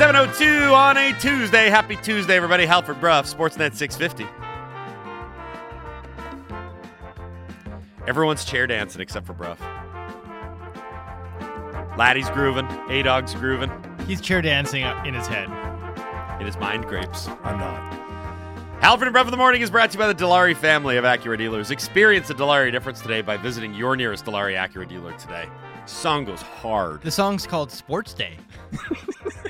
702 on a Tuesday. Happy Tuesday, everybody. Halford Bruff, Sportsnet 650. Everyone's chair dancing except for Bruff. Laddie's grooving. A Dog's grooving. He's chair dancing in his head. In his mind grapes. I'm not. Halford and Bruff of the Morning is brought to you by the Dilawri family of Acura dealers. Experience the Dilawri difference today by visiting your nearest Dilawri Acura dealer today. Song goes hard. The song's called Sports Day.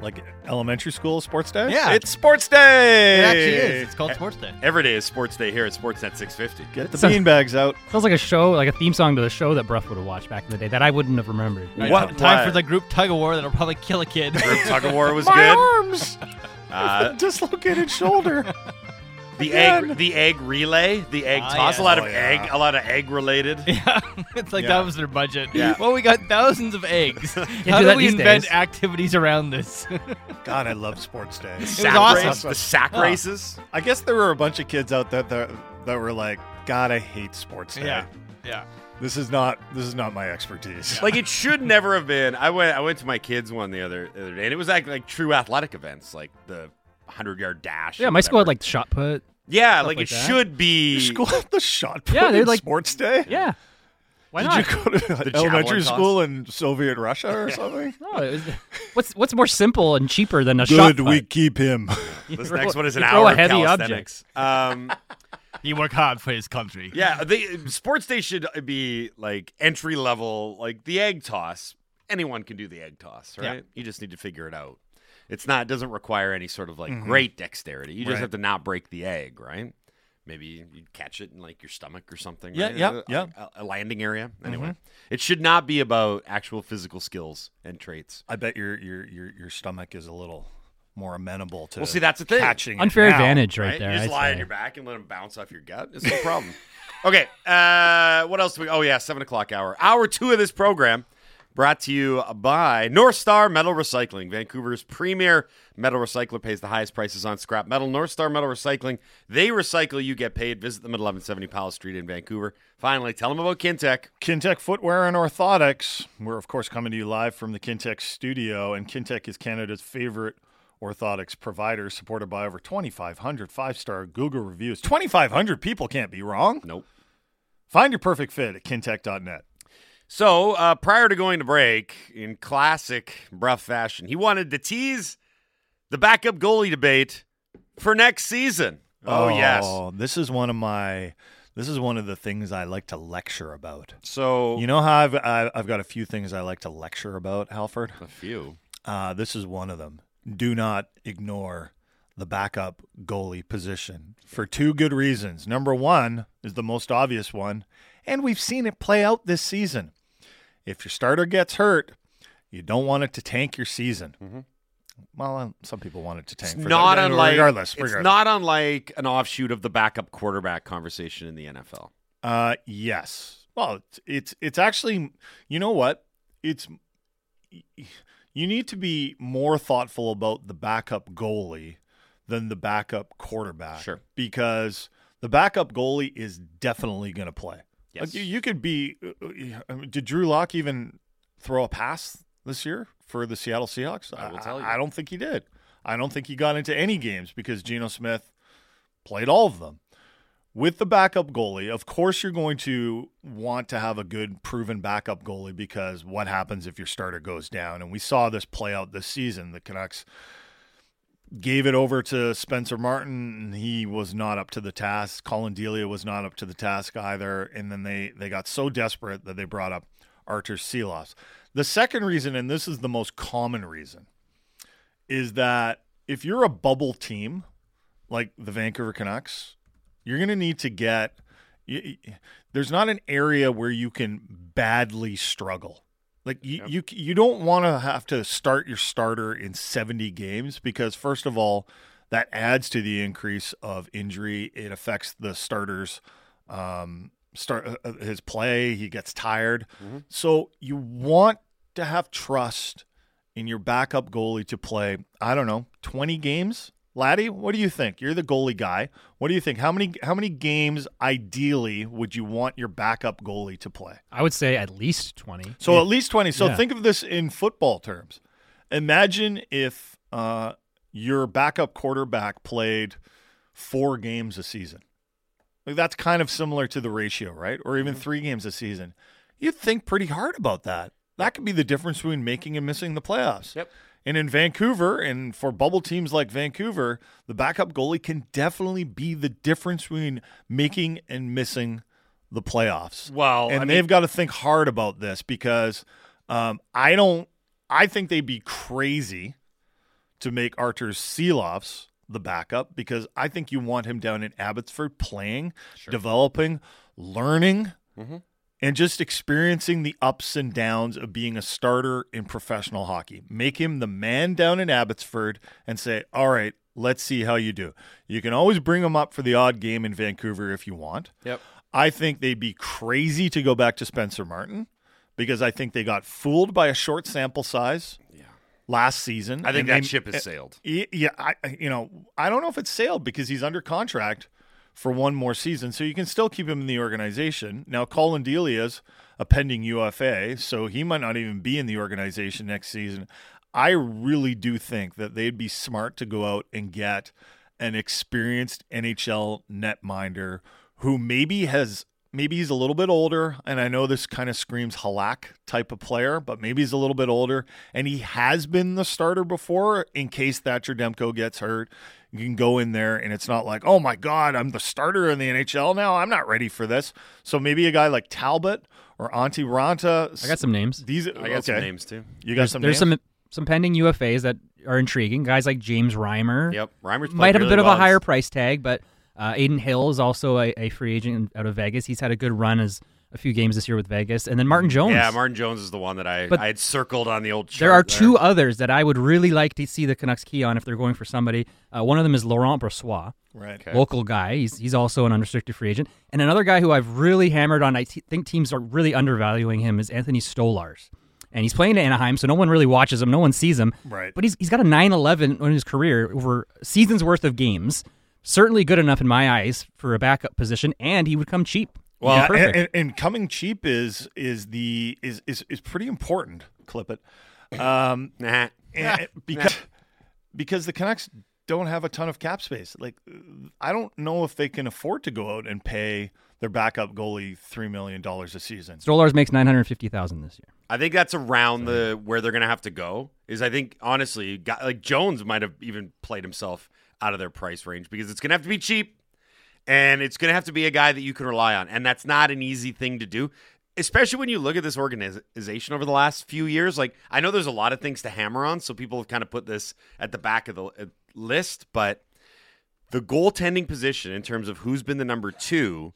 Like elementary school sports day? Yeah. It's sports day. It actually is. It's called Sports Day. Every day is sports day here at Sportsnet 650. Get the beanbags out. Feels like a show, like a theme song to the show that Bruff would have watched back in the day that I wouldn't have remembered. What- Time what? for the group tug of war that'll probably kill a kid. Group tug of war was My good. arms. Uh, Dislocated shoulder. the Again. egg, the egg relay, the egg Ah, toss. yes. A lot of Oh, yeah. egg, a lot of egg related. yeah, it's like Yeah. that was their budget. Yeah. Well, we got thousands of eggs. How do do that we these invent days. activities around this? God, I love sports day. Sack awesome. race, the sack Oh. races. I guess there were a bunch of kids out there that, that were like, God, I hate sports day. yeah, yeah. This is not this is not my expertise. Like it should never have been. I went, I went to my kids one the other, the other day, and it was like like true athletic events, like the hundred yard dash. Yeah, my school had whatever. like shot put. yeah, like, like it that. should be. Your school had the shot put Yeah, they're like- sports day. Yeah. Why Did not? you go to javelin elementary toss? school in Soviet Russia or something? No, was- what's what's more simple and cheaper than a shot Good, put? we keep him. You This next one is an hour a of heavy calisthenics. Um, He worked hard for his country. yeah, the sports day should be like entry level, like the egg toss. Anyone can do the egg toss, right? Yeah. You just need to figure it out. It's not it doesn't require any sort of like Mm-hmm. great dexterity. You just Right. have to not break the egg, right? Maybe you catch it in like your stomach or something. Yeah, right? yeah, A- yeah. Mm-hmm. A, a landing area. Anyway, it should not be about actual physical skills and traits. I bet your your your your stomach is a little more amenable to Well, see, that's the thing. catching Unfair now. advantage right, right? there. You just I'd lie say. on your back and let them bounce off your gut. It's no problem. okay. Uh, what else do we? Oh yeah, seven o'clock hour. Hour two of this program brought to you by North Star Metal Recycling, Vancouver's premier metal recycler, pays the highest prices on scrap metal. North Star Metal Recycling. They recycle. You get paid. Visit them at 1170 Powell Street in Vancouver. Finally, tell them about Kintec. Kintec Footwear and Orthotics. We're, of course, coming to you live from the Kintec studio, and Kintec is Canada's favorite orthotics provider, supported by over 2,500 five star Google reviews. 2,500 people can't be wrong. Nope. Find your perfect fit at kintec.net. So uh, prior to going to break, in classic Bruff fashion, he wanted to tease the backup goalie debate for next season. Oh, yes. This is one of my. This is one of the things I like to lecture about. So You know how I've I- I've got a few things I like to lecture about, Halford. a few. Uh, this is one of them. Do not ignore the backup goalie position for two good reasons. Number one is the most obvious one, and we've seen it play out this season. If your starter gets hurt, you don't want it to tank your season. Well, uh, some people want it to tank. Mm-hmm. It's for not unlike regardless. It's not unlike an offshoot of the backup quarterback conversation in the NFL. Uh, yes. Well, it's, it's it's actually, you know what? It's you need to be more thoughtful about the backup goalie than the backup quarterback. Sure. Because the backup goalie is definitely going to play. Yes. Like, you, you could be. uh, I mean, did Drew Lock even throw a pass this year for the Seattle Seahawks? I will tell you. I don't think he did. I don't think he got into any games because Geno Smith played all of them. With the backup goalie, of course, you're going to want to have a good, proven backup goalie because what happens if your starter goes down? And we saw this play out this season. The Canucks gave it over to Spencer Martin. And he was not up to the task. Collin Delia was not up to the task either. And then they, they got so desperate that they brought up Artur Silovs. The second reason, and this is the most common reason, is that if you're a bubble team like the Vancouver Canucks, you're going to need to get. You, there's not an area where you can badly struggle. Like you, you, you don't want to have to start your starter in 70 games because first of all, that adds to the increase of injury. It affects the starter's um, start uh, his play. He gets tired. So you want to have trust in your backup goalie to play. I don't know, 20 games. Laddie, what do you think? You're the goalie guy. What do you think? How many how many games ideally would you want your backup goalie to play? I would say at least twenty. So at least 20. So Yeah. think of this in football terms. Imagine if uh, your backup quarterback played four games a season. Like that's kind of similar to the ratio, right? Or even three games a season. You'd think pretty hard about that. That could be the difference between making and missing the playoffs. Yep. And in Vancouver, and for bubble teams like Vancouver, the backup goalie can definitely be the difference between making and missing the playoffs. Well, and I mean- they've got to think hard about this because um, I don't. I think they'd be crazy to make Artur Silovs the backup because I think you want him down in Abbotsford playing, developing, learning, and just experiencing the ups and downs of being a starter in professional hockey. Make him the man down in Abbotsford and say, all right, let's see how you do. You can always bring him up for the odd game in Vancouver if you want. Yep. I think they'd be crazy to go back to Spencer Martin because I think they got fooled by a short sample size last season. I think that they- ship has eh, sailed. Yeah, I I- you know I don't know if it's sailed because he's under contract for one more season, so you can still keep him in the organization. Now, Collin Delia's a pending UFA, so he might not even be in the organization next season. I really do think that they'd be smart to go out and get an experienced NHL netminder who maybe has maybe he's a little bit older and I know this kind of screams Halak type of player, but maybe he's a little bit older and he has been the starter before in case Thatcher Demko gets hurt. You can go in there and it's not like, "Oh my god, I'm the starter in the NHL now. I'm not ready for this." So maybe a guy like Talbot or Antti Raanta. I got some names. these I got okay. some names too. You got There's, some there's names? some some pending UFAs that are intriguing. Guys like James Reimer Yep. Reimer's might have really a bit well. of a higher price tag, but uh, Adin Hill is also a, a free agent out of Vegas. He's had a good run as a few games this year with Vegas, and then Martin Jones. Yeah, Martin Jones is the one that I But I had circled on the old. Chart There are there. two others that I would really like to see the Canucks key on if they're going for somebody. Uh, one of them is Laurent Brossoit, right. Okay. local guy. He's he's also an unrestricted free agent, and another guy who I've really hammered on. I t- think teams are really undervaluing him is Anthony Stolarz, and he's playing at Anaheim, so no one really watches him, no one sees him. Right. But he's he's got a 9-11 in his career over seasons worth of games. Certainly good enough in my eyes for a backup position, and he would come cheap. Well, Yeah, and, perfect. and, and coming cheap is is the is is, is pretty important. Clip it, um, Nah. and, because because the Canucks don't have a ton of cap space. Like, I don't know if they can afford to go out and pay their backup goalie three million dollars a season. Stolarz makes nine hundred fifty thousand this year. I think that's around the where they're going to have to go. Is I think honestly, like Jones might have even played himself out of their price range because it's going to have to be cheap, and it's going to have to be a guy that you can rely on, and that's not an easy thing to do. Especially when you look at this organization over the last few years, like I know there's a lot of things to hammer on, so people have kind of put this at the back of the uh, list, but the goaltending position in terms of who's been the number two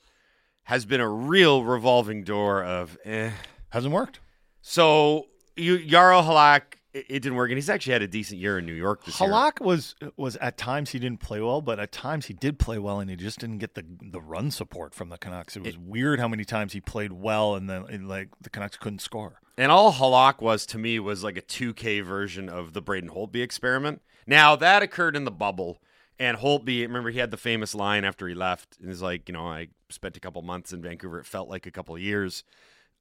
has been a real revolving door of eh, Hasn't worked. so you Jaro Halak, it, it didn't work, and he's actually had a decent year in New York this year. Halak was was at times he didn't play well, but at times he did play well, and he just didn't get the the run support from the Canucks. It was weird how many times he played well, and then and, like the Canucks couldn't score. And all Halak was to me was like a 2K version of the Braden Holtby experiment. Now that occurred in the bubble, and Holtby, remember he had the famous line after he left, and he's like, you know, I spent a couple months in Vancouver. It felt like a couple of years.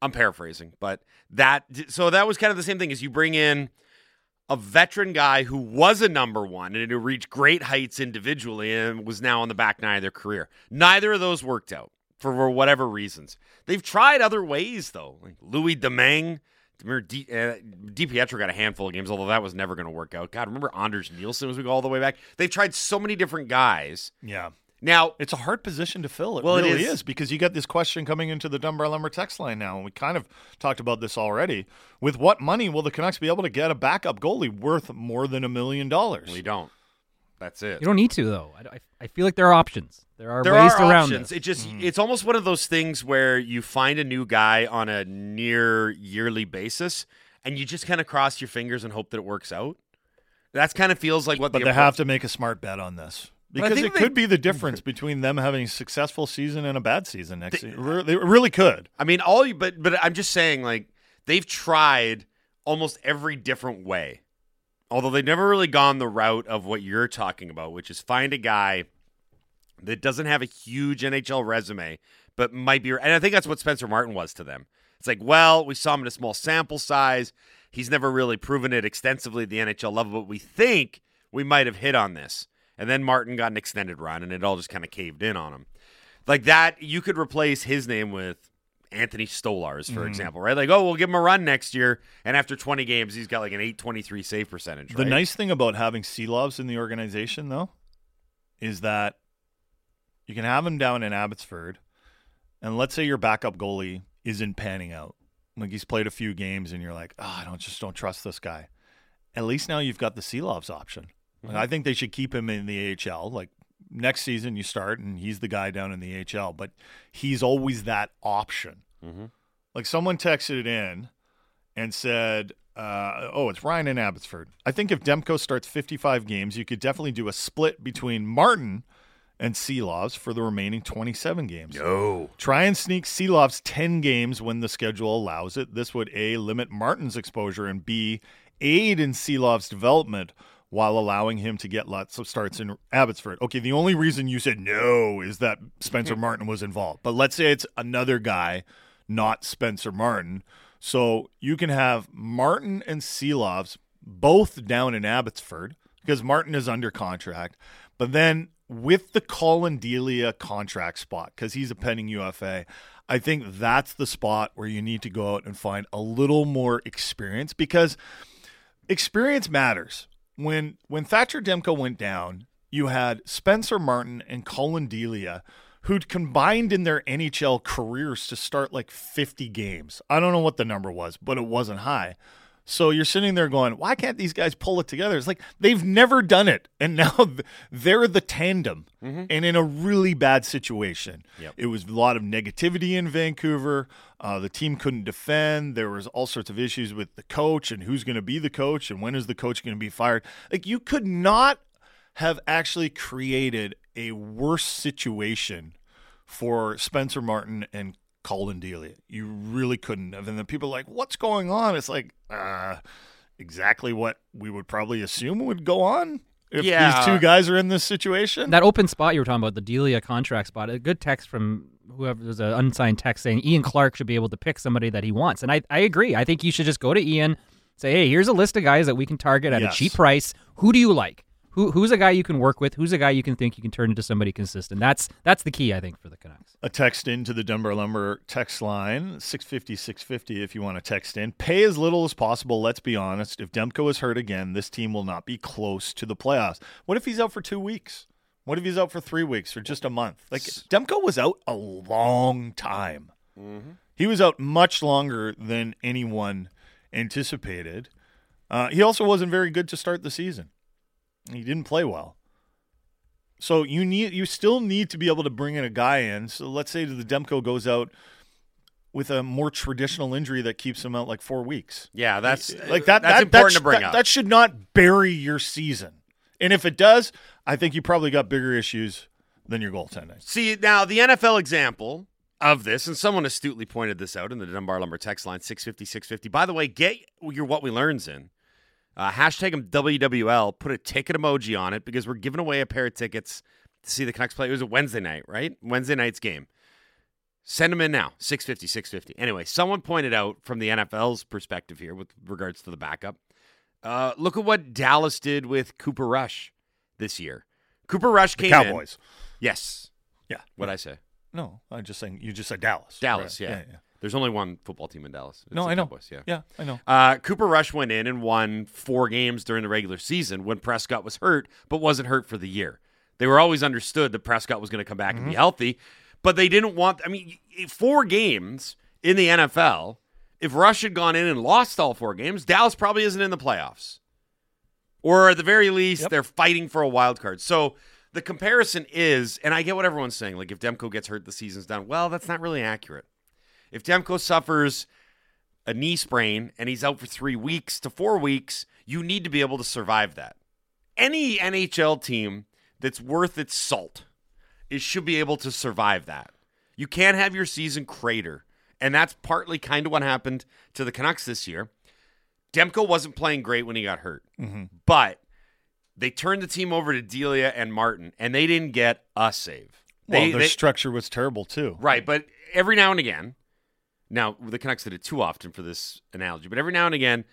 I'm paraphrasing, but that so that was kind of the same thing as you bring in a veteran guy who was a number one and who reached great heights individually and was now on the back nine of their career. Neither of those worked out for whatever reasons. They've tried other ways though, like Louis Domingue. Remember, D, uh, got a handful of games, although that was never going to work out. God, remember Anders Nilsson as we go all the way back? They've tried so many different guys. Yeah, Now, it's a hard position to fill. It Well, it really is. is. because you got this question coming into the Dunbar Lumber text line now, and we kind of talked about this already. With what money will the Canucks be able to get a backup goalie worth more than a million dollars? we don't. That's it. You don't need to though. I, I- I feel like there are options. There are there ways are around options. this. It just hmm. it's almost one of those things where you find a new guy on a near yearly basis, and you just kind of cross your fingers and hope that it works out. That's kind of feels like what But the they approach- have to make a smart bet on this I because it they- could be the difference between them having a successful season and a bad season next year. Re- They really could. I mean, all you, but but I'm just saying, like they've tried almost every different way, although they've never really gone the route of what you're talking about, which is find a guy that doesn't have a huge NHL resume, but might be. And I think that's what Spencer Martin was to them. It's like, well, we saw him in a small sample size. He's never really proven it extensively at the NHL level, but we think we might have hit on this. And then Martin got an extended run, and it all just kind of caved in on him. Like that, you could replace his name with Anthony Stolarz, Mm-hmm. for example, right? Like, oh, we'll give him a run next year, and after 20 games, he's got like an 823 save percentage. The right? nice thing about having Silovs in the organization, though, is that you can have him down in Abbotsford, and let's say your backup goalie isn't panning out. Like he's played a few games, and you're like, oh, I don't just don't trust this guy. At least now you've got the Silovs option. Like, I think they should keep him in the AHL. Like next season, you start, and he's the guy down in the AHL, but he's always that option. Like someone texted it in and said, uh, "Oh, it's Ryan in Abbotsford." I think if Demko starts 55 games, you could definitely do a split between Martin and Silovs for the remaining 27 games. No. Try and sneak Silovs 10 games when the schedule allows it. This would a limit Martin's exposure and b aid in Silovs' development while allowing him to get lots of starts in Abbotsford. Okay, the only reason you said no is that Spencer hmm. Martin was involved. But let's say it's another guy, not Spencer Martin. So you can have Martin and Silovs both down in Abbotsford because Martin is under contract. But then with the Collin Delia contract spot, because he's a pending UFA, I think that's the spot where you need to go out and find a little more experience because experience matters. When when Thatcher Demko went down, you had Spencer Martin and Collin Delia who'd combined in their NHL careers to start like 50 games. I don't know what the number was, but it wasn't high. So you're sitting there going, why can't these guys pull it together? It's like they've never done it. And now they're the tandem and in a really bad situation. Yep. It was a lot of negativity in Vancouver. Uh, the team couldn't defend. There was all sorts of issues with the coach and who's going to be the coach and when is the coach going to be fired. Like you could not have actually created a worse situation for Spencer Martin and Collin Delia. You really couldn't have. And then people are like, what's going on? It's like, uh, exactly what we would probably assume would go on if Yeah. these two guys are in this situation. That open spot you were talking about, the Delia contract spot, a good text from whoever there's an unsigned text saying Ian Clark should be able to pick somebody that he wants. And I, I agree. I think you should just go to Ian, say, hey, here's a list of guys that we can target at Yes. a cheap price. Who do you like? Who, who's a guy you can work with? Who's a guy you can think you can turn into somebody consistent? That's that's the key, I think, for the Canucks. a text into the Dunbar Lumber text line 650 650 if you want to text in. Pay as little as possible. Let's be honest. If Demko is hurt again, this team will not be close to the playoffs. What if he's out for two weeks? What if he's out for three weeks or just a month? Like Demko was out a long time. He was out much longer than anyone anticipated. Uh, he also wasn't very good to start the season. He didn't play well. So you need you still need to be able to bring in a guy in. So let's say the Demko goes out with a more traditional injury that keeps him out like four weeks. Yeah, that's Like that. That's that, important that, to bring that, up. That should not bury your season. And if it does, I think you probably got bigger issues than your goaltending. See, now the NFL example of this, and someone astutely pointed this out in the Dunbar Lumber text line 650 650. By the way, get your What We Learns in. Uh, hashtag them WWL, put a ticket emoji on it because we're giving away a pair of tickets to see the Canucks play. It was a Wednesday night, right? Wednesday night's game. Send them in now, 650 650. Anyway, someone pointed out from the NFL's perspective here with regards to the backup. Uh, look at what Dallas did with Cooper Rush this year. Cooper Rush The came in. Cowboys. Yes. Yeah. What I say? No, I'm just saying. You just said Dallas. Dallas, Right. yeah. yeah, yeah. There's only one football team in Dallas. It's No, the I know. Cowboys, yeah. Yeah, I know. Uh, Cooper Rush went in and won four games during the regular season when Prescott was hurt, but wasn't hurt for the year. They were always understood that Prescott was going to come back and be healthy, but they didn't want. I mean, four games in the NFL. If Rush had gone in and lost all four games, Dallas probably isn't in the playoffs, or at the very least, Yep. they're fighting for a wild card. So the comparison is, and I get what everyone's saying. Like if Demko gets hurt, the season's done. Well, that's not really accurate. If Demko suffers a knee sprain and he's out for three weeks to four weeks, you need to be able to survive that. Any NHL team that's worth its salt is should be able to survive that. You can't have your season crater. And that's partly kind of what happened to the Canucks this year. Demko wasn't playing great when he got hurt, mm-hmm. but they turned the team over to Delia and Martin, and they didn't get a save. Well, They- their they- structure was terrible too. Right, but every now and again, now the Canucks did it too often for this analogy, but every now and again,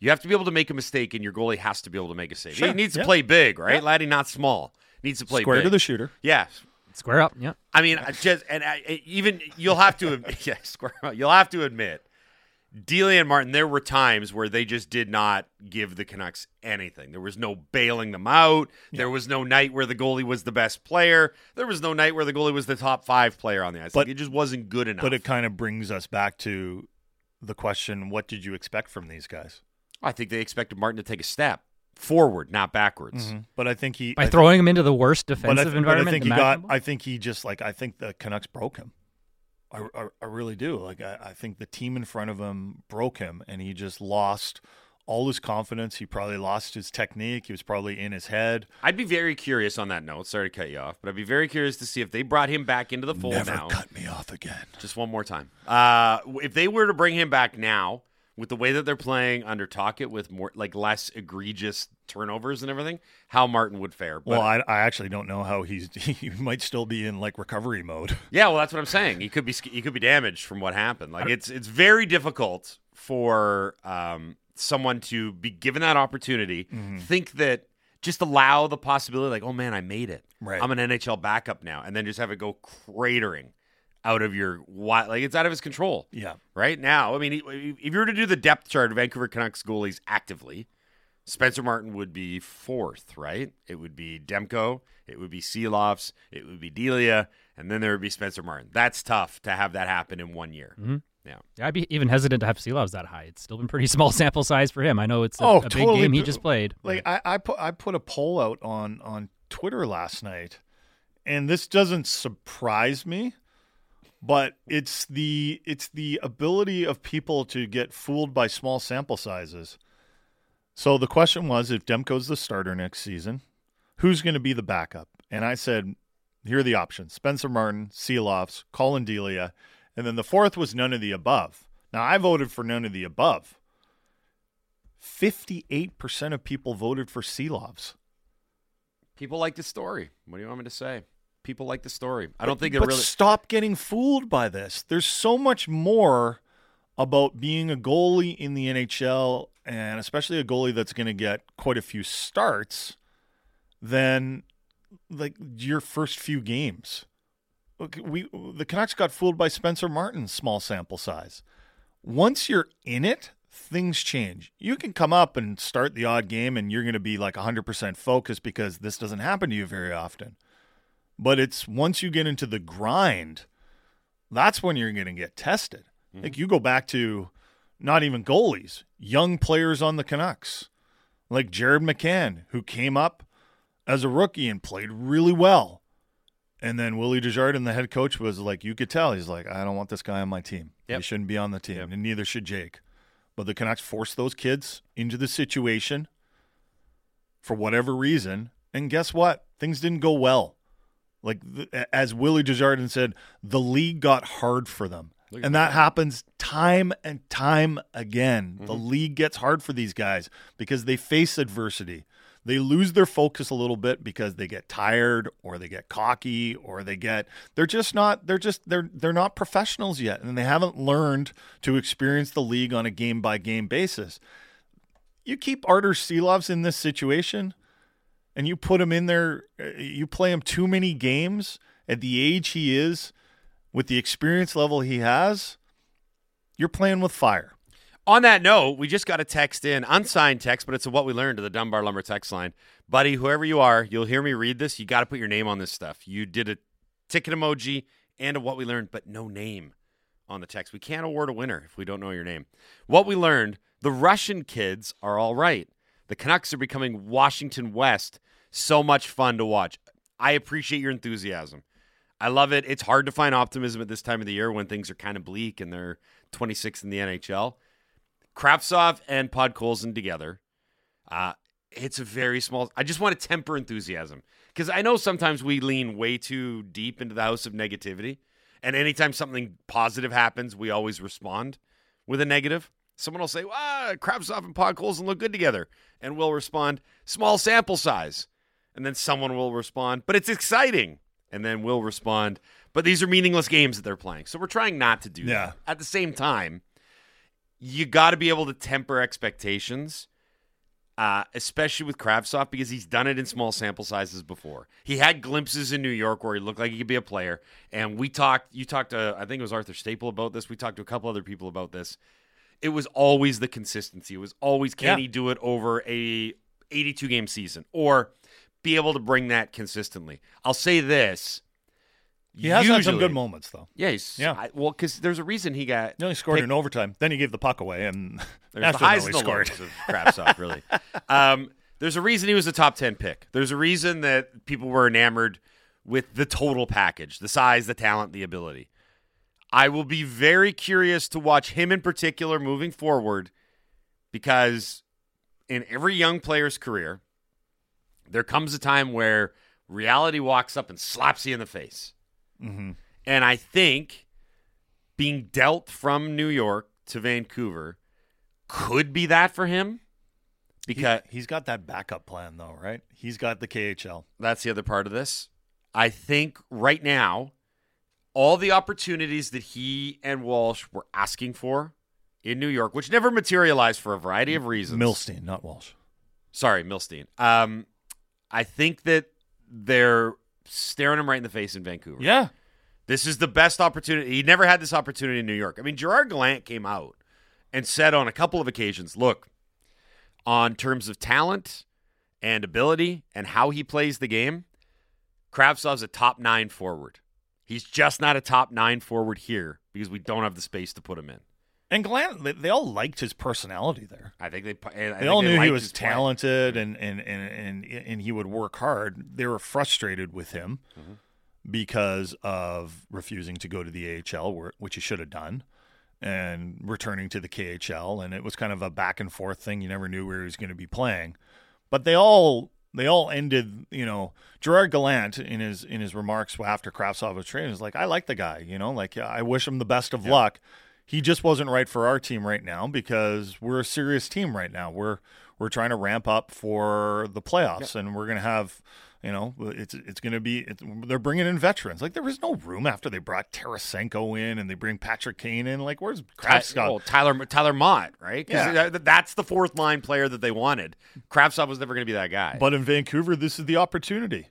You have to be able to make a mistake, and your goalie has to be able to make a save. Sure, He needs to yeah. play big, right? Yeah. Laddie, not small. Needs to play Square big. to the shooter. yeah. Square up. Yeah. I mean, just and I, I- even you'll have to yeah, square up. You'll have to admit, Delia and Martin. There were times where they just did not give the Canucks anything. There was no bailing them out. There was no night where the goalie was the best player. There was no night where the goalie was the top five player on the ice. But- like, it just wasn't good enough. But it kind of brings us back to the question: What did you expect from these guys? I think they expected Martin to take a step forward, not backwards. Mm-hmm. But I think he By I throwing him into the worst But I, defensive th- but I environment think he got. I think he just like. I think the Canucks broke him. I, I, I really do. Like I, I think the team in front of him broke him, and he just lost all his confidence. He probably lost his technique. He was probably in his head. I'd be very curious on that note. Sorry to cut you off, but I'd be very curious to see if they brought him back into the fold Never now. cut me off again. Just one more time. Uh, if they were to bring him back now, with the way that they're playing under Tocchet, with more like less egregious turnovers and everything, how Martin would fare. But Well, I, I actually don't know how he's. He might still be in like recovery mode. yeah, well, that's what I'm saying. He could be he could be damaged from what happened. Like it's it's very difficult for um, someone to be given that opportunity, Mm-hmm. think that just allow the possibility, like, oh man, I made it. Right. I'm an NHL backup now, and then just have it go cratering out of your wi- like it's out of his control. Yeah. right now. I mean, if you were to do the depth chart of Vancouver Canucks goalies actively, Spencer Martin would be fourth, right? It would be Demko, it would be Silovs, it would be Delia, and then there would be Spencer Martin. That's tough to have that happen in one year. Mhm. Yeah. Yeah, I'd be even hesitant to have Silovs that high. It's still been pretty small sample size for him. I know it's a, Oh, a big totally. game he just played. Like I, I put I put a poll out on on Twitter last night, and this doesn't surprise me, but it's the it's the ability of people to get fooled by small sample sizes. So the question was, if Demko's the starter next season, who's going to be the backup? And I said, here are the options: Spencer Martin, Silovs, Collin Delia, and then the fourth was none of the above. Now I voted for none of the above. 58% of people voted for Silovs. People like the story. What do you want me to say? People like the story. I don't think it but really. stop getting fooled by this. There's so much more about being a goalie in the NHL, and especially a goalie that's going to get quite a few starts, than like your first few games. Look, we the Canucks got fooled by Spencer Martin's small sample size. Once you're in it, things change. You can come up and start the odd game, and you're going to be like 100% focused because this doesn't happen to you very often. But it's once you get into the grind, that's when you're going to get tested. Mm-hmm. Like you go back to not even goalies, young players on the Canucks, like Jared McCann, who came up as a rookie and played really well. And then Willie Desjardins, the head coach, was like, you could tell, he's like, I don't want this guy on my team. He shouldn't be on the team, Yep. and neither should Jake. But the Canucks forced those kids into the situation for whatever reason. And guess what? Things didn't go well. Like the, as Willie Desjardins said, the league got hard for them. And that happens time and time again. The Mm-hmm. league gets hard for these guys because they face adversity. They lose their focus a little bit because they get tired or they get cocky or they get they're just not they're just they're they're not professionals yet and they haven't learned to experience the league on a game by game basis. You keep Artur Silovs in this situation and you put him in there uh, you play him too many games at the age he is with the experience level he has, you're playing with fire. On that note, we just got a text in, unsigned text, but it's a what we learned to the Dunbar Lumber text line. Buddy, whoever you are, you'll hear me read this. You got to put your name on this stuff. You did a ticket emoji and a what we learned, but no name on the text. We can't award a winner if we don't know your name. What we learned the Russian kids are all right. The Canucks are becoming Washington West. So much fun to watch. I appreciate your enthusiasm. I love it. It's hard to find optimism at this time of the year when things are kind of bleak and they're 26 in the NHL. Kravtsov and Podkolzin together. Uh, it's a very small. I just want to temper enthusiasm because I know sometimes we lean way too deep into the house of negativity, and anytime something positive happens, we always respond with a negative. Someone will say, "Ah, Kravtsov and Podkolzin look good together," and we'll respond, "Small sample size," and then someone will respond, "But it's exciting," and then we'll respond, "But these are meaningless games that they're playing." So we're trying not to do Yeah. that. At the same time, you got to be able to temper expectations, uh, especially with Kravtsov because he's done it in small sample sizes before. He had glimpses in New York where he looked like he could be a player, and we talked. You talked to I think it was Arthur Staple about this. We talked to a couple other people about this. It was always the consistency. It was always can Yeah. he do it over a 82 game season or be able to bring that consistently. I'll say this. He has had some good moments though. Yeah, he's, Yeah. I, well, because there's a reason he got No, He scored picked- in overtime. Then he gave the puck away, and There's the highs he and the scored. lows of Kravtsov, really. Um, there's a reason he was a top 10 pick. There's a reason that people were enamored with the total package the size, the talent, the ability. I will be very curious to watch him in particular moving forward because in every young player's career, there comes a time where reality walks up and slaps you in the face. Mhm. And I think being dealt from New York to Vancouver could be that for him because He, has got that backup plan though, right? He's got the KHL. that's the other part of this. I think right now, all the opportunities that he and Walsh were asking for in New York, which never materialized for a variety of reasons. Milstein, not Walsh. Sorry, Milstein. Um, I think that they're staring him right in the face in Vancouver. Yeah, This is the best opportunity. He never had this opportunity in New York. I mean, Gerard Gallant came out and said on a couple of occasions, look, on terms of talent and ability and how he plays the game, Kravtsov's a top nine forward. He's just not a top nine forward here because we don't have the space to put him in. And Glenn, they, they all liked his personality there. I think they. I They think all knew he was talented and, and, and, and, and he would work hard. They were frustrated with him Mm-hmm. because of refusing to go to the AHL, which he should have done, and returning to the KHL. And it was kind of a back and forth thing. You never knew where he was going to be playing. But they all they all ended, you know, Gerard Gallant in his in his remarks after Kravtsov was traded was like, I like the guy, you know, like I wish him the best of luck. He just wasn't right for our team right now because we're a serious team right now. We're we're trying to ramp up for the playoffs, and we're gonna have, you know, it's it's gonna be. It's, they're bringing in veterans. Like there was no room after they brought Tarasenko in and they bring Patrick Kane in. Like where's Kravtsov? well, Tyler Tyler Motte, right? Yeah. that- that's the fourth line player that they wanted. Kravtsov was never going to be that guy. But in Vancouver, this is the opportunity.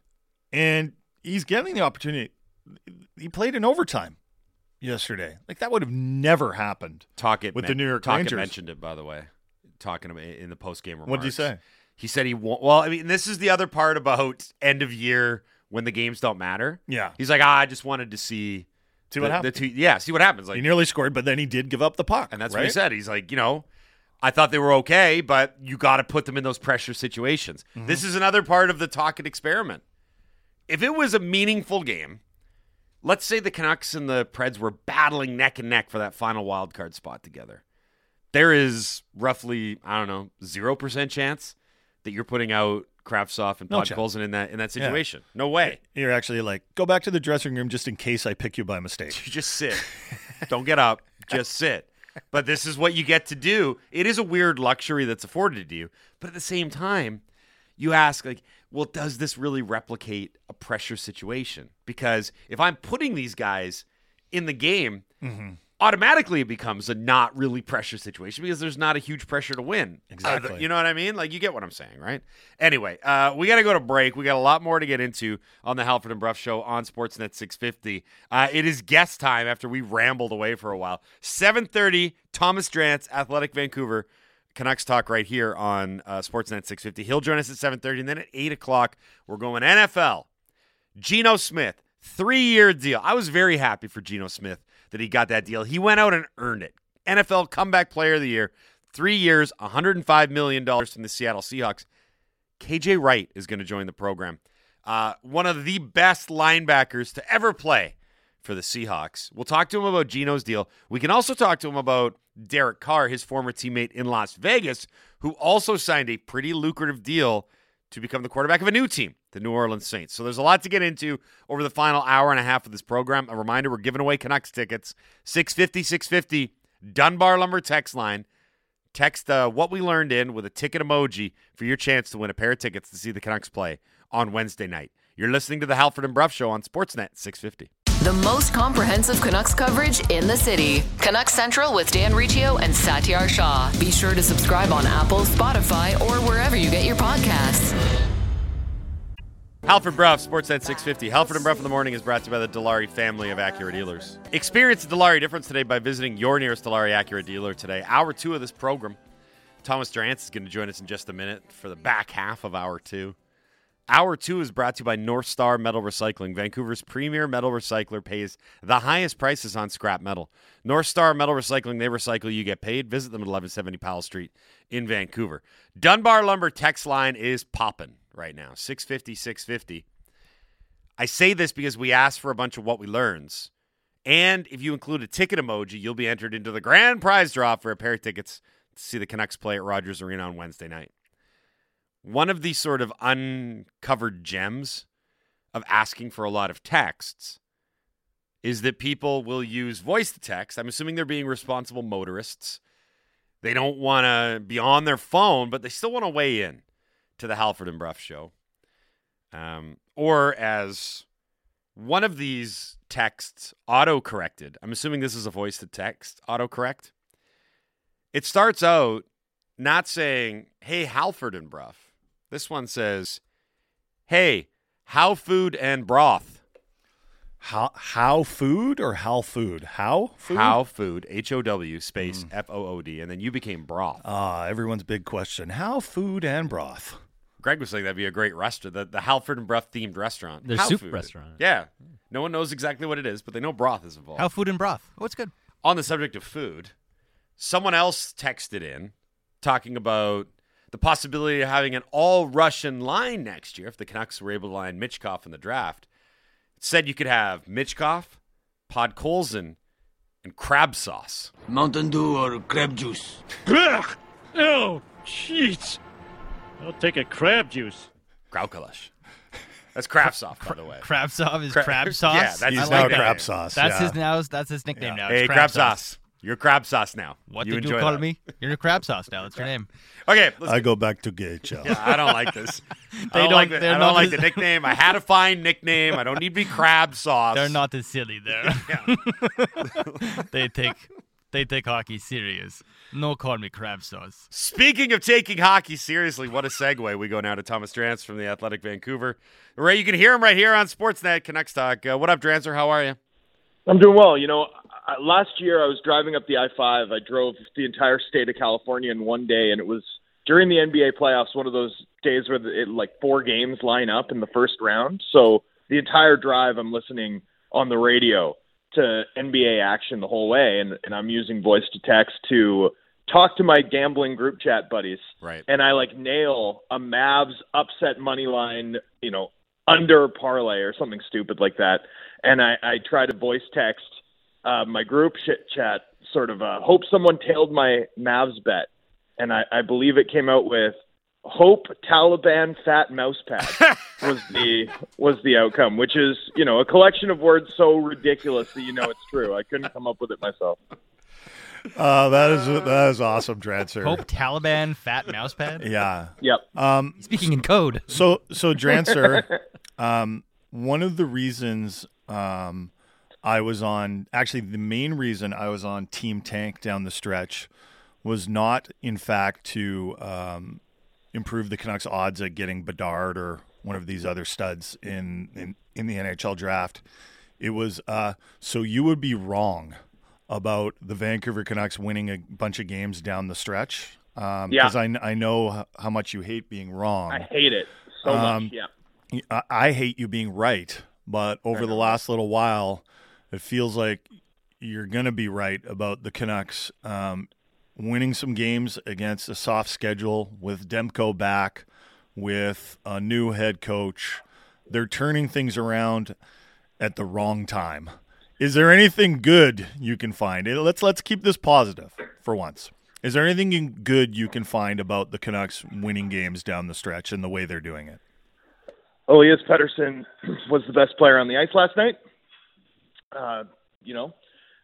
And he's getting the opportunity. He played in overtime yesterday. Like that would have never happened. Tocchet with the New York Tocchet Rangers. mentioned it by the way, talking about in the post game remarks. What did he say? He said he wa- well. I mean, this is the other part about end of year when the games don't matter. Yeah. He's like, ah, I just wanted to see See what the, happened. The two, yeah, see what happens. Like, he nearly scored, but then he did give up the puck. and that's right? what he said. He's like, you know, I thought they were okay, but you got to put them in those pressure situations. Mm-hmm. This is another part of the Tocchet experiment. If it was a meaningful game, let's say the Canucks and the Preds were battling neck and neck for that final wild card spot together. There is roughly, I don't know, zero percent chance that you're putting out Kravtsov and No Podkolzin in that in that situation. No way. You're actually like, go back to the dressing room just in case I pick you by mistake. You just sit. Don't get up. Just sit. But this is what you get to do. It is a weird luxury that's afforded to you. But at the same time, you ask, like, well, does this really replicate a pressure situation? Because if I'm putting these guys in the game, automatically it becomes a not really pressure situation because there's not a huge pressure to win. Exactly. Uh, you know what I mean? Like, you get what I'm saying, right? Anyway, uh, we got to go to break. We got a lot more to get into on the Halford and Bruff Show on Sportsnet 650. Uh, it is guest time after we rambled away for a while. 7:30, Thomas Drance, Athletic Vancouver. Canucks talk right here on uh, Sportsnet 650. He'll join us at 7:30, and then at 8 o'clock, we're going NFL. Geno Smith, three year deal. I was very happy for Geno Smith that he got that deal. He went out and earned it. NFL Comeback Player of the Year, three years, $105 million from the Seattle Seahawks. KJ Wright is going to join the program. Uh, one of the best linebackers to ever play for the Seahawks. We'll talk to him about Geno's deal. We can also talk to him about Derek Carr, his former teammate in Las Vegas, who also signed a pretty lucrative deal to become the quarterback of a new team, the New Orleans Saints. So there's a lot to get into over the final hour and a half of this program. A reminder, we're giving away Canucks tickets, 650, 650, Dunbar Lumber text line. Text uh, what we learned in with a ticket emoji for your chance to win a pair of tickets to see the Canucks play on Wednesday night. You're listening to the Halford and Bruff Show on Sportsnet 650. The most comprehensive Canucks coverage in the city. Canucks Central with Dan Riccio and Satiar Shah. Be sure to subscribe on Apple, Spotify, or wherever you get your podcasts. Halford Bruff, Sportsnet 650. Halford and Bruff in the morning is brought to you by the Dilawri family of Acura dealers. Experience the Dilawri difference today by visiting your nearest Dilawri Acura dealer today. Hour two of this program. Thomas Drance is going to join us in just a minute for the back half of hour two. Hour two is brought to you by North Star Metal Recycling. Vancouver's premier metal recycler pays the highest prices on scrap metal. North Star Metal Recycling, they recycle, you get paid. Visit them at 1170 Powell Street in Vancouver. Dunbar Lumber text line is popping right now 650 650. I say this because we asked for a bunch of what we learns. And if you include a ticket emoji, you'll be entered into the grand prize draw for a pair of tickets to see the Canucks play at Rogers Arena on Wednesday night. One of these sort of uncovered gems of asking for a lot of texts is that people will use voice to text. I'm assuming they're being responsible motorists. They don't want to be on their phone, but they still want to weigh in to the Halford and Bruff show. Um, or as one of these texts auto corrected. I'm assuming this is a voice to text autocorrect. It starts out not saying, hey, Halford and Bruff. This one says, hey, how food and broth. How how food or how food? How food? How food, H O W space F O O D. And then you became broth. Ah, everyone's big question. How food and broth? Greg was saying that'd be a great restaurant, the, the Halford and Broth themed restaurant. The How soup food. restaurant. Yeah. No one knows exactly what it is, but they know broth is involved. How food and broth. Oh, it's good. on the subject of food, someone else texted in talking about the possibility of having an all Russian line next year if the Canucks were able to line Michkov in the draft. It said you could have Michkov, Podkolzin, and crab sauce. Mountain Dew or crab juice? Ugh! Oh, jeez. I'll take a crab juice. Graukalish. That's crab sauce, by the way. Crab sauce is Cra- crab sauce. Yeah, that's He's his now like nickname. that. crab sauce. That's yeah. his now. That's his nickname now. Hey, It's crab, sauce. You're crab sauce now. What you did you call that. me? You're a crab sauce now. That's your name. Okay, let's I go back to KHL. Yeah, I don't like this. I They don't, don't- like the, they're I don't like as- the nickname. I had a fine nickname. I don't need to be crab sauce. They're not as silly there. Yeah. they take they take hockey serious. No call me crab sauce. Speaking of taking hockey seriously, what a segue. We go now to Thomas Drance from the Athletic Vancouver. Ray, you can hear him right here on Sportsnet Canucks Talk. Uh, what up, Drancer? How are you? I'm doing well. You know, I, last year I was driving up the I-5. I drove the entire state of California in one day, and it was during the NBA playoffs. One of those days where the, it, like four games line up in the first round. So the entire drive, I'm listening on the radio to NBA action the whole way, and, and I'm using voice to text to talk to my gambling group chat buddies Right. and I like nail a Mavs upset money line, you know, under parlay or something stupid like that. And I, I try to voice text uh, my group shit chat, sort of uh, hope someone tailed my Mavs bet. And I, I believe it came out with hope Taliban fat mouse pad was the was the outcome, which is you know a collection of words so ridiculous that you know it's true. I couldn't come up with it myself. Uh, that is that is awesome, Drancer. Hope Taliban fat mouse pad. Yeah. Yep. Um, Speaking in code. So, so Drancer, um, one of the reasons um, I was on, actually, the main reason I was on Team Tank down the stretch was not, in fact, to um, improve the Canucks' odds at getting Bedard or one of these other studs in in, in the NHL draft. It was uh, so you would be wrong about the Vancouver Canucks winning a bunch of games down the stretch. Um, Yeah. Because I, I know how much you hate being wrong. I hate it so Um, much. Yeah. I, I hate you being right, but over the last little while, it feels like you're going to be right about the Canucks um, winning some games against a soft schedule with Demko back, with a new head coach. They're turning things around at the wrong time. Is there anything good you can find? Let's let's keep this positive for once. Is there anything good you can find about the Canucks winning games down the stretch and the way they're doing it? Elias Pettersson was the best player on the ice last night. Uh, you know,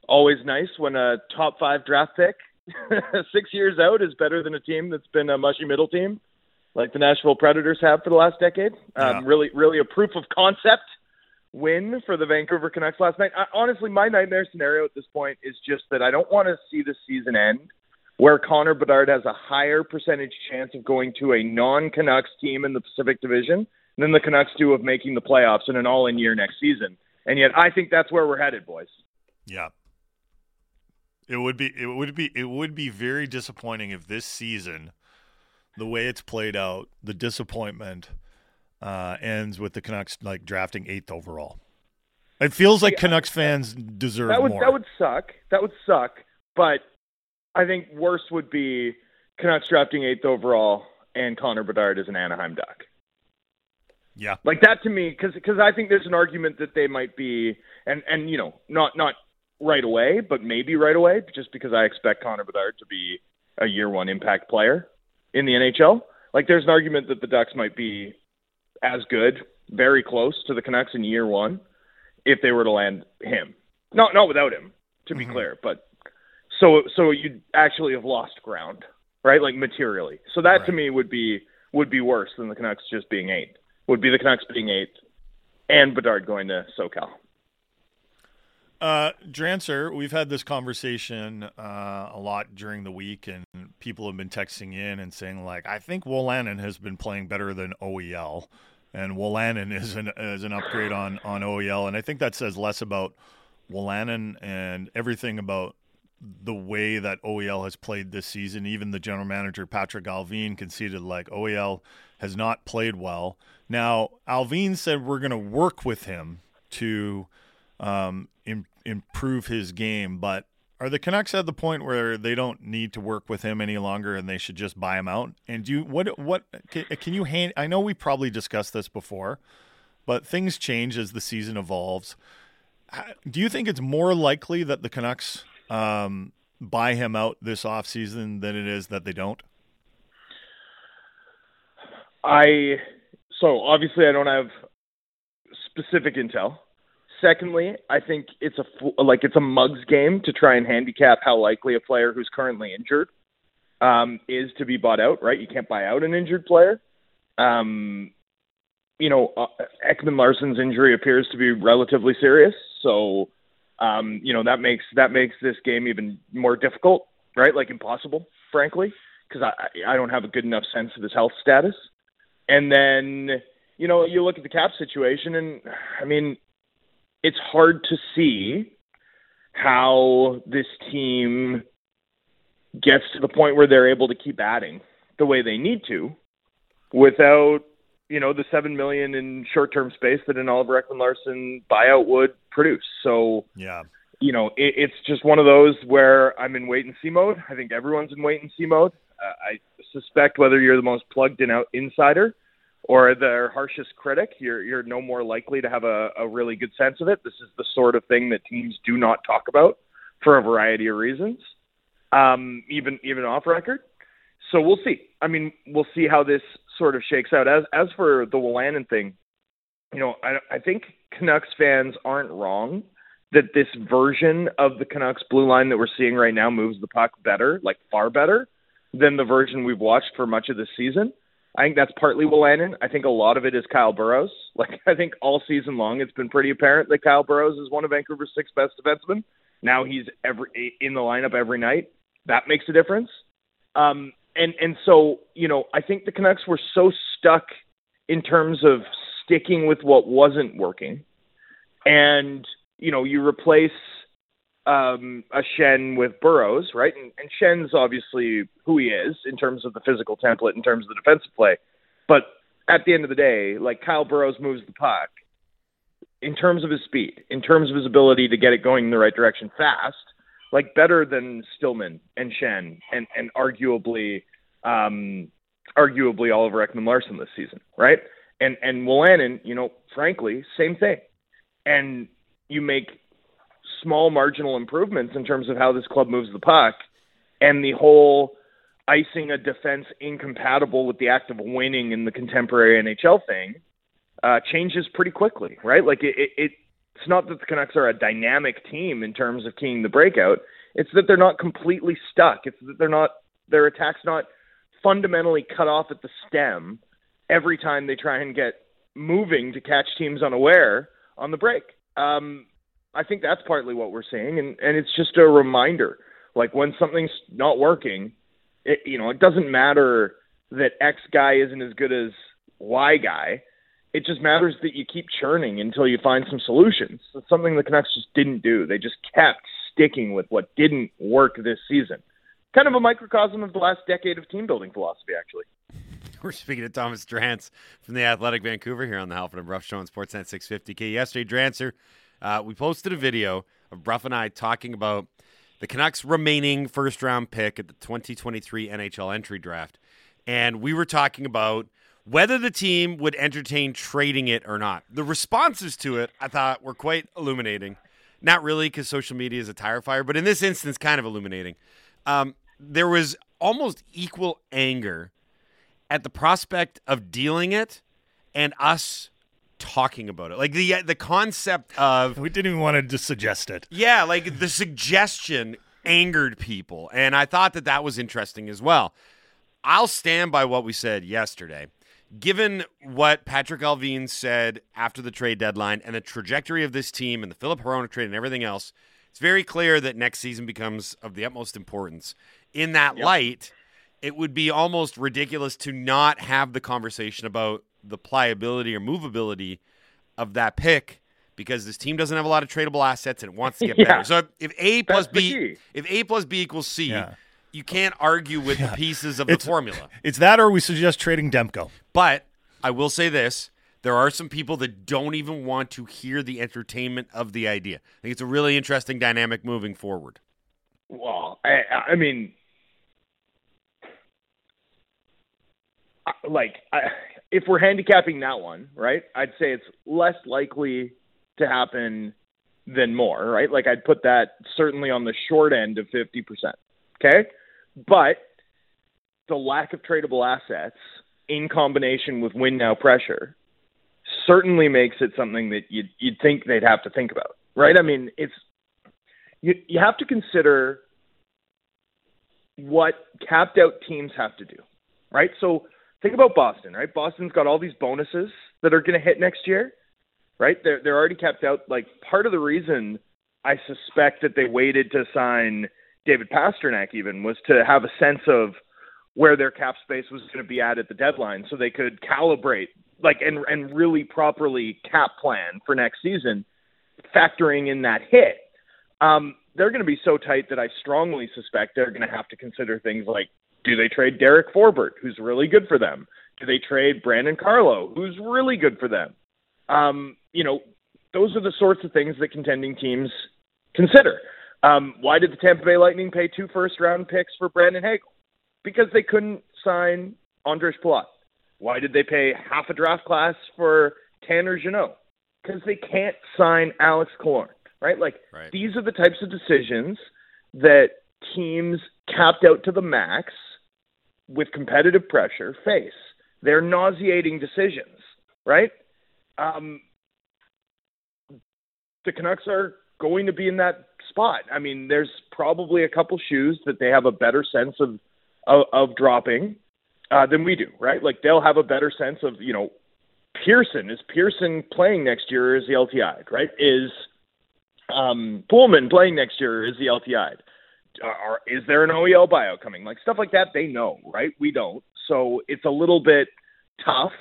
always nice when a top five draft pick six years out is better than a team that's been a mushy middle team like the Nashville Predators have for the last decade. Um, Yeah. Really, really a proof of concept win for the Vancouver Canucks last night. I, honestly, my nightmare scenario at this point is just that I don't want to see the season end where Connor Bedard has a higher percentage chance of going to a non-Canucks team in the Pacific Division than the Canucks do of making the playoffs in an all-in year next season. And yet, I think that's where we're headed, boys. Yeah. It would be it would be it would be very disappointing if this season, the way it's played out, the disappointment uh, ends with the Canucks like drafting eighth overall. It feels like Yeah, Canucks fans deserve That would more. that would suck. That would suck. But I think worse would be Canucks drafting eighth overall and Connor Bedard as an Anaheim Duck. Yeah, Like that to me, because because I think there's an argument that they might be, and and you know, not not right away, but maybe right away, just because I expect Connor Bedard to be a year one impact player in the NHL. Like there's an argument that the Ducks might be as good, very close to the Canucks in year one, if they were to land him. Not not without him, to be mm-hmm. clear, but so so you'd actually have lost ground, right? Like materially. So that to me would be would be worse than the Canucks just being eight. Would be the Canucks being eight and Bedard going to SoCal. Uh, Drancer, we've had this conversation uh, a lot during the week, and people have been texting in and saying like, "I think Wolanin has been playing better than OEL, and Wolanin is an is an upgrade on on OEL." And I think that says less about Wolanin and everything about the way that OEL has played this season. Even the general manager Patrik Allvin conceded like OEL has not played well. Now Allvin said we're going to work with him to um, im- improve his game. But are the Canucks at the point where they don't need to work with him any longer and they should just buy him out? And do you, what what can, can you hand? I know we probably discussed this before, but things change as the season evolves. Do you think it's more likely that the Canucks um, buy him out this offseason than it is that they don't? I so obviously I don't have specific intel. Secondly, I think it's a like it's a mugs game to try and handicap how likely a player who's currently injured um, is to be bought out. Right? You can't buy out an injured player. Um, you know, uh, Ekman Larsson's injury appears to be relatively serious, so um, you know that makes that makes this game even more difficult. Right? Like impossible, frankly, because I I don't have a good enough sense of his health status. And then, you know, you look at the cap situation, and I mean, it's hard to see how this team gets to the point where they're able to keep adding the way they need to without, you know, the seven million in short-term space that an Oliver Ekman Larsson buyout would produce. So, Yeah. you know, it, it's just one of those where I'm in wait and see mode. I think everyone's in wait and see mode. Uh, I suspect whether you're the most plugged in out insider or their harshest critic, you're you're no more likely to have a, a really good sense of it. This is the sort of thing that teams do not talk about for a variety of reasons, um, even even off record. So we'll see. I mean, we'll see how this sort of shakes out. As as for the Wolanin thing, you know, I I think Canucks fans aren't wrong that this version of the Canucks blue line that we're seeing right now moves the puck better, like far better than the version we've watched for much of the season. I think that's partly Will Wolanin. I think a lot of it is Kyle Burroughs. Like I think all season long, it's been pretty apparent that Kyle Burroughs is one of Vancouver's six best defensemen. Now he's every in the lineup every night. That makes a difference. Um, and and so you know, I think the Canucks were so stuck in terms of sticking with what wasn't working, and you know, you replace um, a Schenn with Burroughs, right? And, and Schenn's obviously who he is in terms of the physical template, in terms of the defensive play. But at the end of the day, like Kyle Burroughs moves the puck in terms of his speed, in terms of his ability to get it going in the right direction fast, like better than Stillman and Schenn and and arguably um arguably Oliver Ekman Larsson this season, right? And and Wolanin, you know, frankly, same thing. And you make small marginal improvements in terms of how this club moves the puck and the whole icing a defense incompatible with the act of winning in the contemporary NHL thing uh, changes pretty quickly, right? Like it, it, it's not that the Canucks are a dynamic team in terms of keying the breakout. It's that they're not completely stuck. It's that they're not their attack's not fundamentally cut off at the stem every time they try and get moving to catch teams unaware on the break. Um, I think that's partly what we're seeing, and and it's just a reminder. Like when something's not working, it, you know, it doesn't matter that X guy isn't as good as Y guy. It just matters that you keep churning until you find some solutions. It's something the Canucks just didn't do. They just kept sticking with what didn't work this season. Kind of a microcosm of the last decade of team building philosophy, actually. We're speaking to Thomas Drance from the Athletic Vancouver here on the Halford and Brough Show on Sportsnet 650K. Yesterday, Drancer, uh, we posted a video of Brough and I talking about the Canucks' remaining first round pick at the 2023 NHL entry draft. And we were talking about whether the team would entertain trading it or not. The responses to it, I thought, were quite illuminating. Not really, because social media is a tire fire, but in this instance, kind of illuminating. Um, there was almost equal anger at the prospect of dealing it and us talking about it. Like the uh, the concept of We didn't even want to just suggest it. yeah, like the suggestion angered people, and I thought that that was interesting as well. I'll stand by what we said yesterday. Given what Patrik Allvin said after the trade deadline and the trajectory of this team and the Filip Hronek trade and everything else, it's very clear that next season becomes of the utmost importance. In that light, it would be almost ridiculous to not have the conversation about the pliability or movability of that pick because this team doesn't have a lot of tradable assets and it wants to get Yeah. better. So if, if A plus That's B if A plus B equals C, Yeah. you can't argue with the pieces of the formula. It's that, or we suggest trading Demko. But I will say this. There are some people that don't even want to hear the entertainment of the idea. I think it's a really interesting dynamic moving forward. Well, I, I mean, like, I, if we're handicapping that one, right? I'd say it's less likely to happen than more, right? Like, I'd put that certainly on the short end of 50%. Okay. But the lack of tradable assets in combination with win now pressure certainly makes it something that you'd, you'd think they'd have to think about, right? I mean, it's, you, you have to consider what capped out teams have to do, right? So think about Boston, right? Boston's got all these bonuses that are going to hit next year, right? They're they're already capped out. Like part of the reason I suspect that they waited to sign David Pastrnak even was to have a sense of where their cap space was going to be at at the deadline, so they could calibrate like and and really properly cap plan for next season, factoring in that hit. Um, they're going to be so tight that I strongly suspect they're going to have to consider things like do they trade Derek Forbort, who's really good for them? Do they trade Brandon Carlo, who's really good for them? Um, you know, those are the sorts of things that contending teams consider. Um, why did the Tampa Bay Lightning pay two first round picks for Brandon Hagel? Because they couldn't sign Ondrej Palat. Why did they pay half a draft class for Tanner Jeannot? Because they can't sign Alex Killorn, right? Like Right. these are the types of decisions that teams capped out to the max with competitive pressure face. They're nauseating decisions, right? Um, the Canucks are going to be in that spot. I mean, there's probably a couple shoes that they have a better sense of of, of dropping uh, than we do, right? Like they'll have a better sense of, you know, Pearson is Pearson playing next year? Or is he LTI'd, right? Is um, Poolman playing next year? Or is he LTI'd? Are, is there an OEL buyout coming? Like stuff like that, they know, right? We don't. So it's a little bit tough,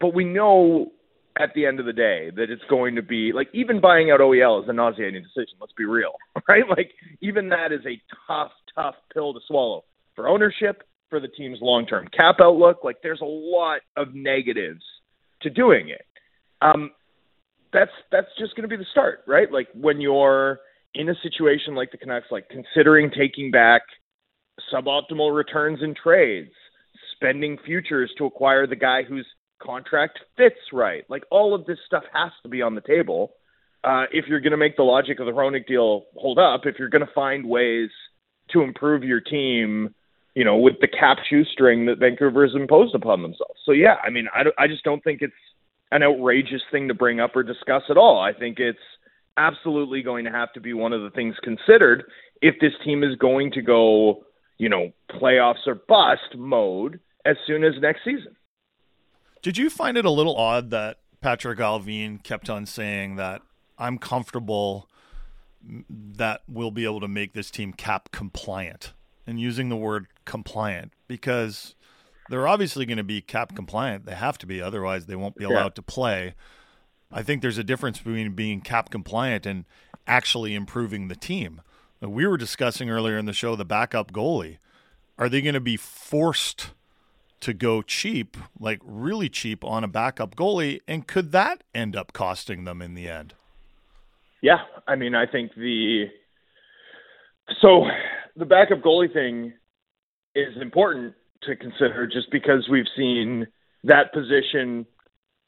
but we know at the end of the day that it's going to be like even buying out OEL is a nauseating decision. Let's be real, right? Like even that is a tough, tough pill to swallow for ownership, for the team's long-term cap outlook. Like there's a lot of negatives to doing it. Um, that's that's just going to be the start, right? Like when you're in a situation like the Canucks, like considering taking back suboptimal returns in trades, spending futures to acquire the guy whose contract fits right. Like all of this stuff has to be on the table uh, if you're going to make the logic of the Hronek deal hold up. If you're going to find ways to improve your team, you know, with the cap shoestring that Vancouver has imposed upon themselves. So yeah, I mean, I, I just don't think it's an outrageous thing to bring up or discuss at all. I think it's absolutely going to have to be one of the things considered if this team is going to go, you know, playoffs or bust mode as soon as next season. Did you find it a little odd that Patrik Allvin kept on saying that I'm comfortable that we'll be able to make this team cap compliant and using the word compliant because they're obviously going to be cap compliant. They have to be, otherwise, they won't be allowed Yeah. to play. I think there's a difference between being cap compliant and actually improving the team. We were discussing earlier in the show the backup goalie. Are they going to be forced to go cheap, like really cheap, on a backup goalie? And could that end up costing them in the end? Yeah, I mean, I think the so the backup goalie thing is important to consider just because we've seen that position,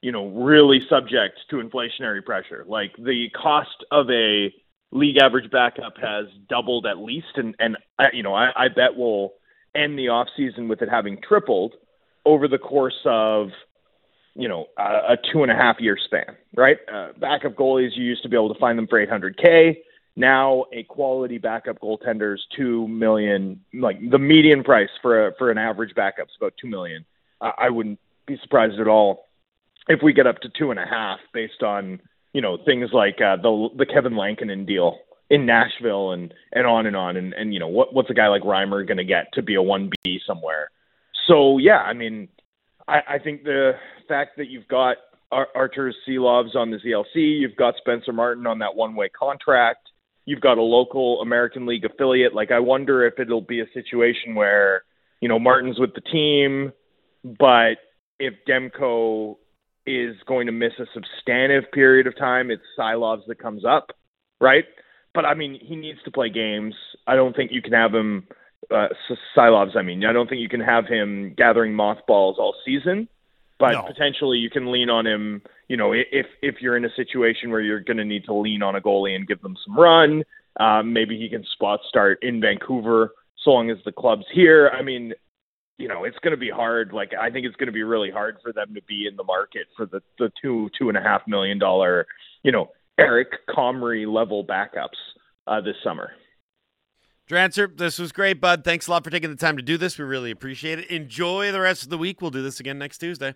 you know, really subject to inflationary pressure. Like the cost of a league average backup has doubled at least, and and you know, I, I bet we'll end the off season with it having tripled over the course of you know, a, a two and a half year span, right? Uh, backup goalies, you used to be able to find them for 800K. Now, a quality backup goaltender's two million. Like the median price for a, for an average backup is about two million. I I wouldn't be surprised at all if we get up to two and a half, based on you know things like uh, the the Kevin Lankinen deal in Nashville and and on and on. And and you know what what's a guy like Reimer going to get to be a one B somewhere? So yeah, I mean, I, I think the fact that you've got Ar- Artur Silovs on the ZLC, you've got Spencer Martin on that one-way contract, you've got a local American League affiliate. Like, I wonder if it'll be a situation where you know Martin's with the team, but if Demko is going to miss a substantive period of time, it's Silovs that comes up, right? But I mean, he needs to play games. I don't think you can have him uh, Silovs. I mean, I don't think you can have him gathering mothballs all season, but No. potentially you can lean on him. You know, if if you're in a situation where you're going to need to lean on a goalie and give them some run, um, maybe he can spot start in Vancouver so long as the club's here. I mean, you know, it's going to be hard. Like, I think it's going to be really hard for them to be in the market for the the two two and a half million dollar, you know, Eric Comrie level backups uh, this summer. Drancer, this was great, bud. Thanks a lot for taking the time to do this. We really appreciate it. Enjoy the rest of the week. We'll do this again next Tuesday.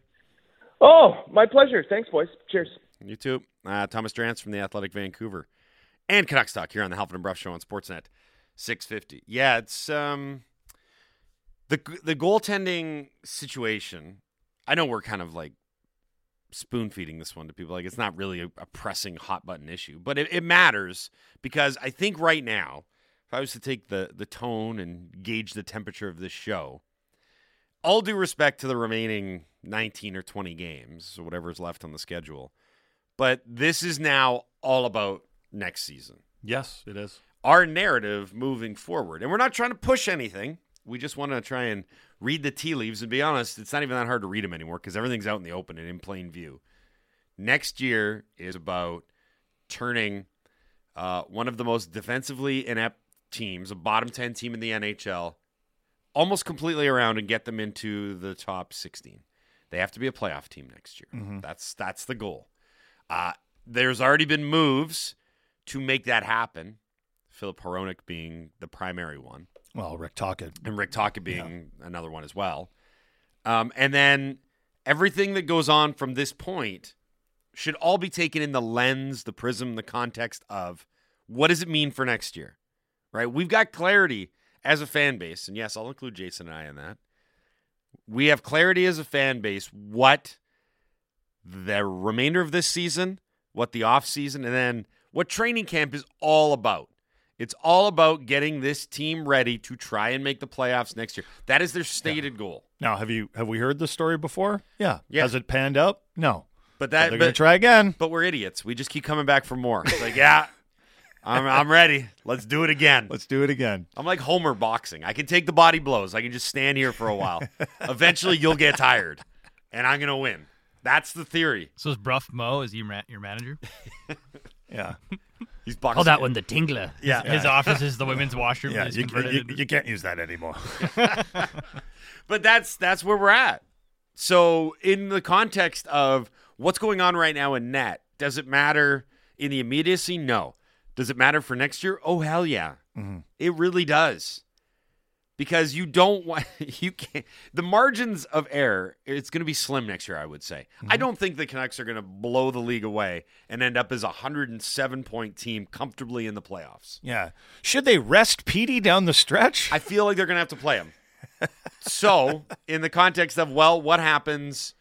Oh, my pleasure. Thanks, boys. Cheers. You too. Uh, Thomas Drance from the Athletic Vancouver and Canucks Talk here on the Halford and Brough Show on Sportsnet 650. Yeah, it's um the the goaltending situation. I know we're kind of like spoon feeding this one to people. Like it's not really a, a pressing hot button issue, but it, it matters because I think right now, if I was to take the the tone and gauge the temperature of this show, all due respect to the remaining 19 or 20 games or whatever is left on the schedule, but this is now all about next season. Yes, it is. Our narrative moving forward. And we're not trying to push anything. We just want to try and read the tea leaves. And be honest, it's not even that hard to read them anymore because everything's out in the open and in plain view. Next year is about turning uh, one of the most defensively inept teams, a bottom 10 team in the NHL, almost completely around and get them into the top 16. They have to be a playoff team next year. That's that's the goal. Uh, there's already been moves to make that happen. Filip Hronek being the primary one, Well, Rick Tocchet. and Rick Tocchet being another one as well. Um, and then everything that goes on from this point should all be taken in the lens, the prism, the context of what does it mean for next year, right? We've got clarity as a fan base, and yes, I'll include Jason and I in that. We have clarity as a fan base what the remainder of this season, what the off season, and then what training camp is all about. It's all about getting this team ready to try and make the playoffs next year. That is their stated goal. Now, have you have we heard this story before? Yeah. Yeah. Has it panned out? No. But But that they're but, going to try again. but we're idiots. We just keep coming back for more. It's like, yeah, I'm I'm ready. Let's do it again. Let's do it again. I'm like Homer boxing. I can take the body blows. I can just stand here for a while. Eventually, you'll get tired, and I'm gonna win. That's the theory. So is Brough Mo? Is he ma- your manager? Yeah. He's boxing. Call that one the Tingler. Yeah. His office is the women's washroom. Yeah. You, you, you can't use that anymore. But that's that's where we're at. So, in the context of what's going on right now in net, does it matter in the immediacy? No. Does it matter for next year? Oh hell yeah, mm-hmm. it really does. Because you don't want you can't the margins of error it's going to be slim next year i would say i mm-hmm. don't think the canucks are going to blow the league away and end up as a 107 point team comfortably in the playoffs Yeah. Should they rest Petey down the stretch? i feel like they're going to have to play him so in the context of well what happens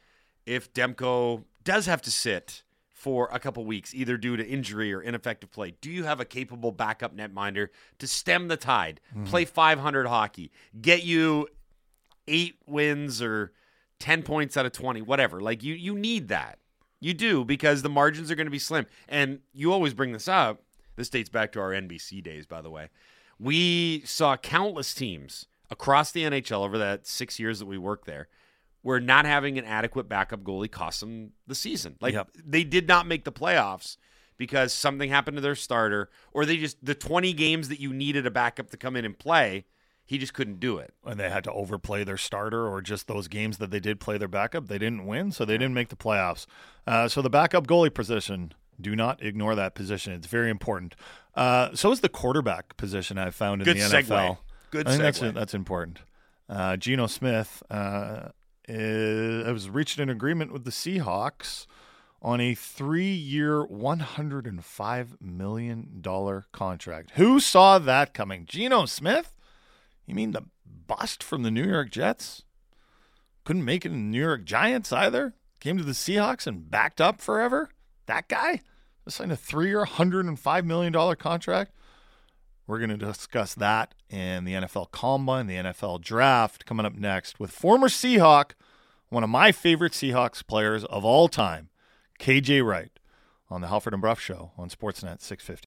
if demko does have to sit for a couple weeks either due to injury or ineffective play. Do you have a capable backup netminder to stem the tide? Hmm. Play 500 hockey. Get you eight wins or 10 points out of 20 whatever. Like you you need that. You do because the margins are going to be slim. And you always bring this up. This dates back to our nbc days by the way. We saw countless teams across the nhl over that six years that we worked there where not having an adequate backup goalie cost them the season. Like Yep. they did not make the playoffs because something happened to their starter or they just the 20 games that you needed a backup to come in and play he just couldn't do it. And they had to overplay their starter or just those games that they did play their backup they didn't win so they didn't make the playoffs. Uh, so the backup goalie position do not ignore that position it's very important. Uh, so is the quarterback position i've found in Good the segue. nfl Good I think segue. that's, that's important. Uh, Geno Smith uh, Uh, is, has reached an agreement with the Seahawks on a hundred and five million dollar contract. Who saw that coming? Geno Smith? You mean the bust from the New York Jets? Couldn't make it in the New York Giants either. Came to the Seahawks and backed up forever. That guy signed a hundred and five million dollar contract. We're going to discuss that and the NFL Combine, the NFL Draft coming up next with former Seahawk, one of my favorite Seahawks players of all time, KJ Wright, on the Halford and Brough Show on Sportsnet 650.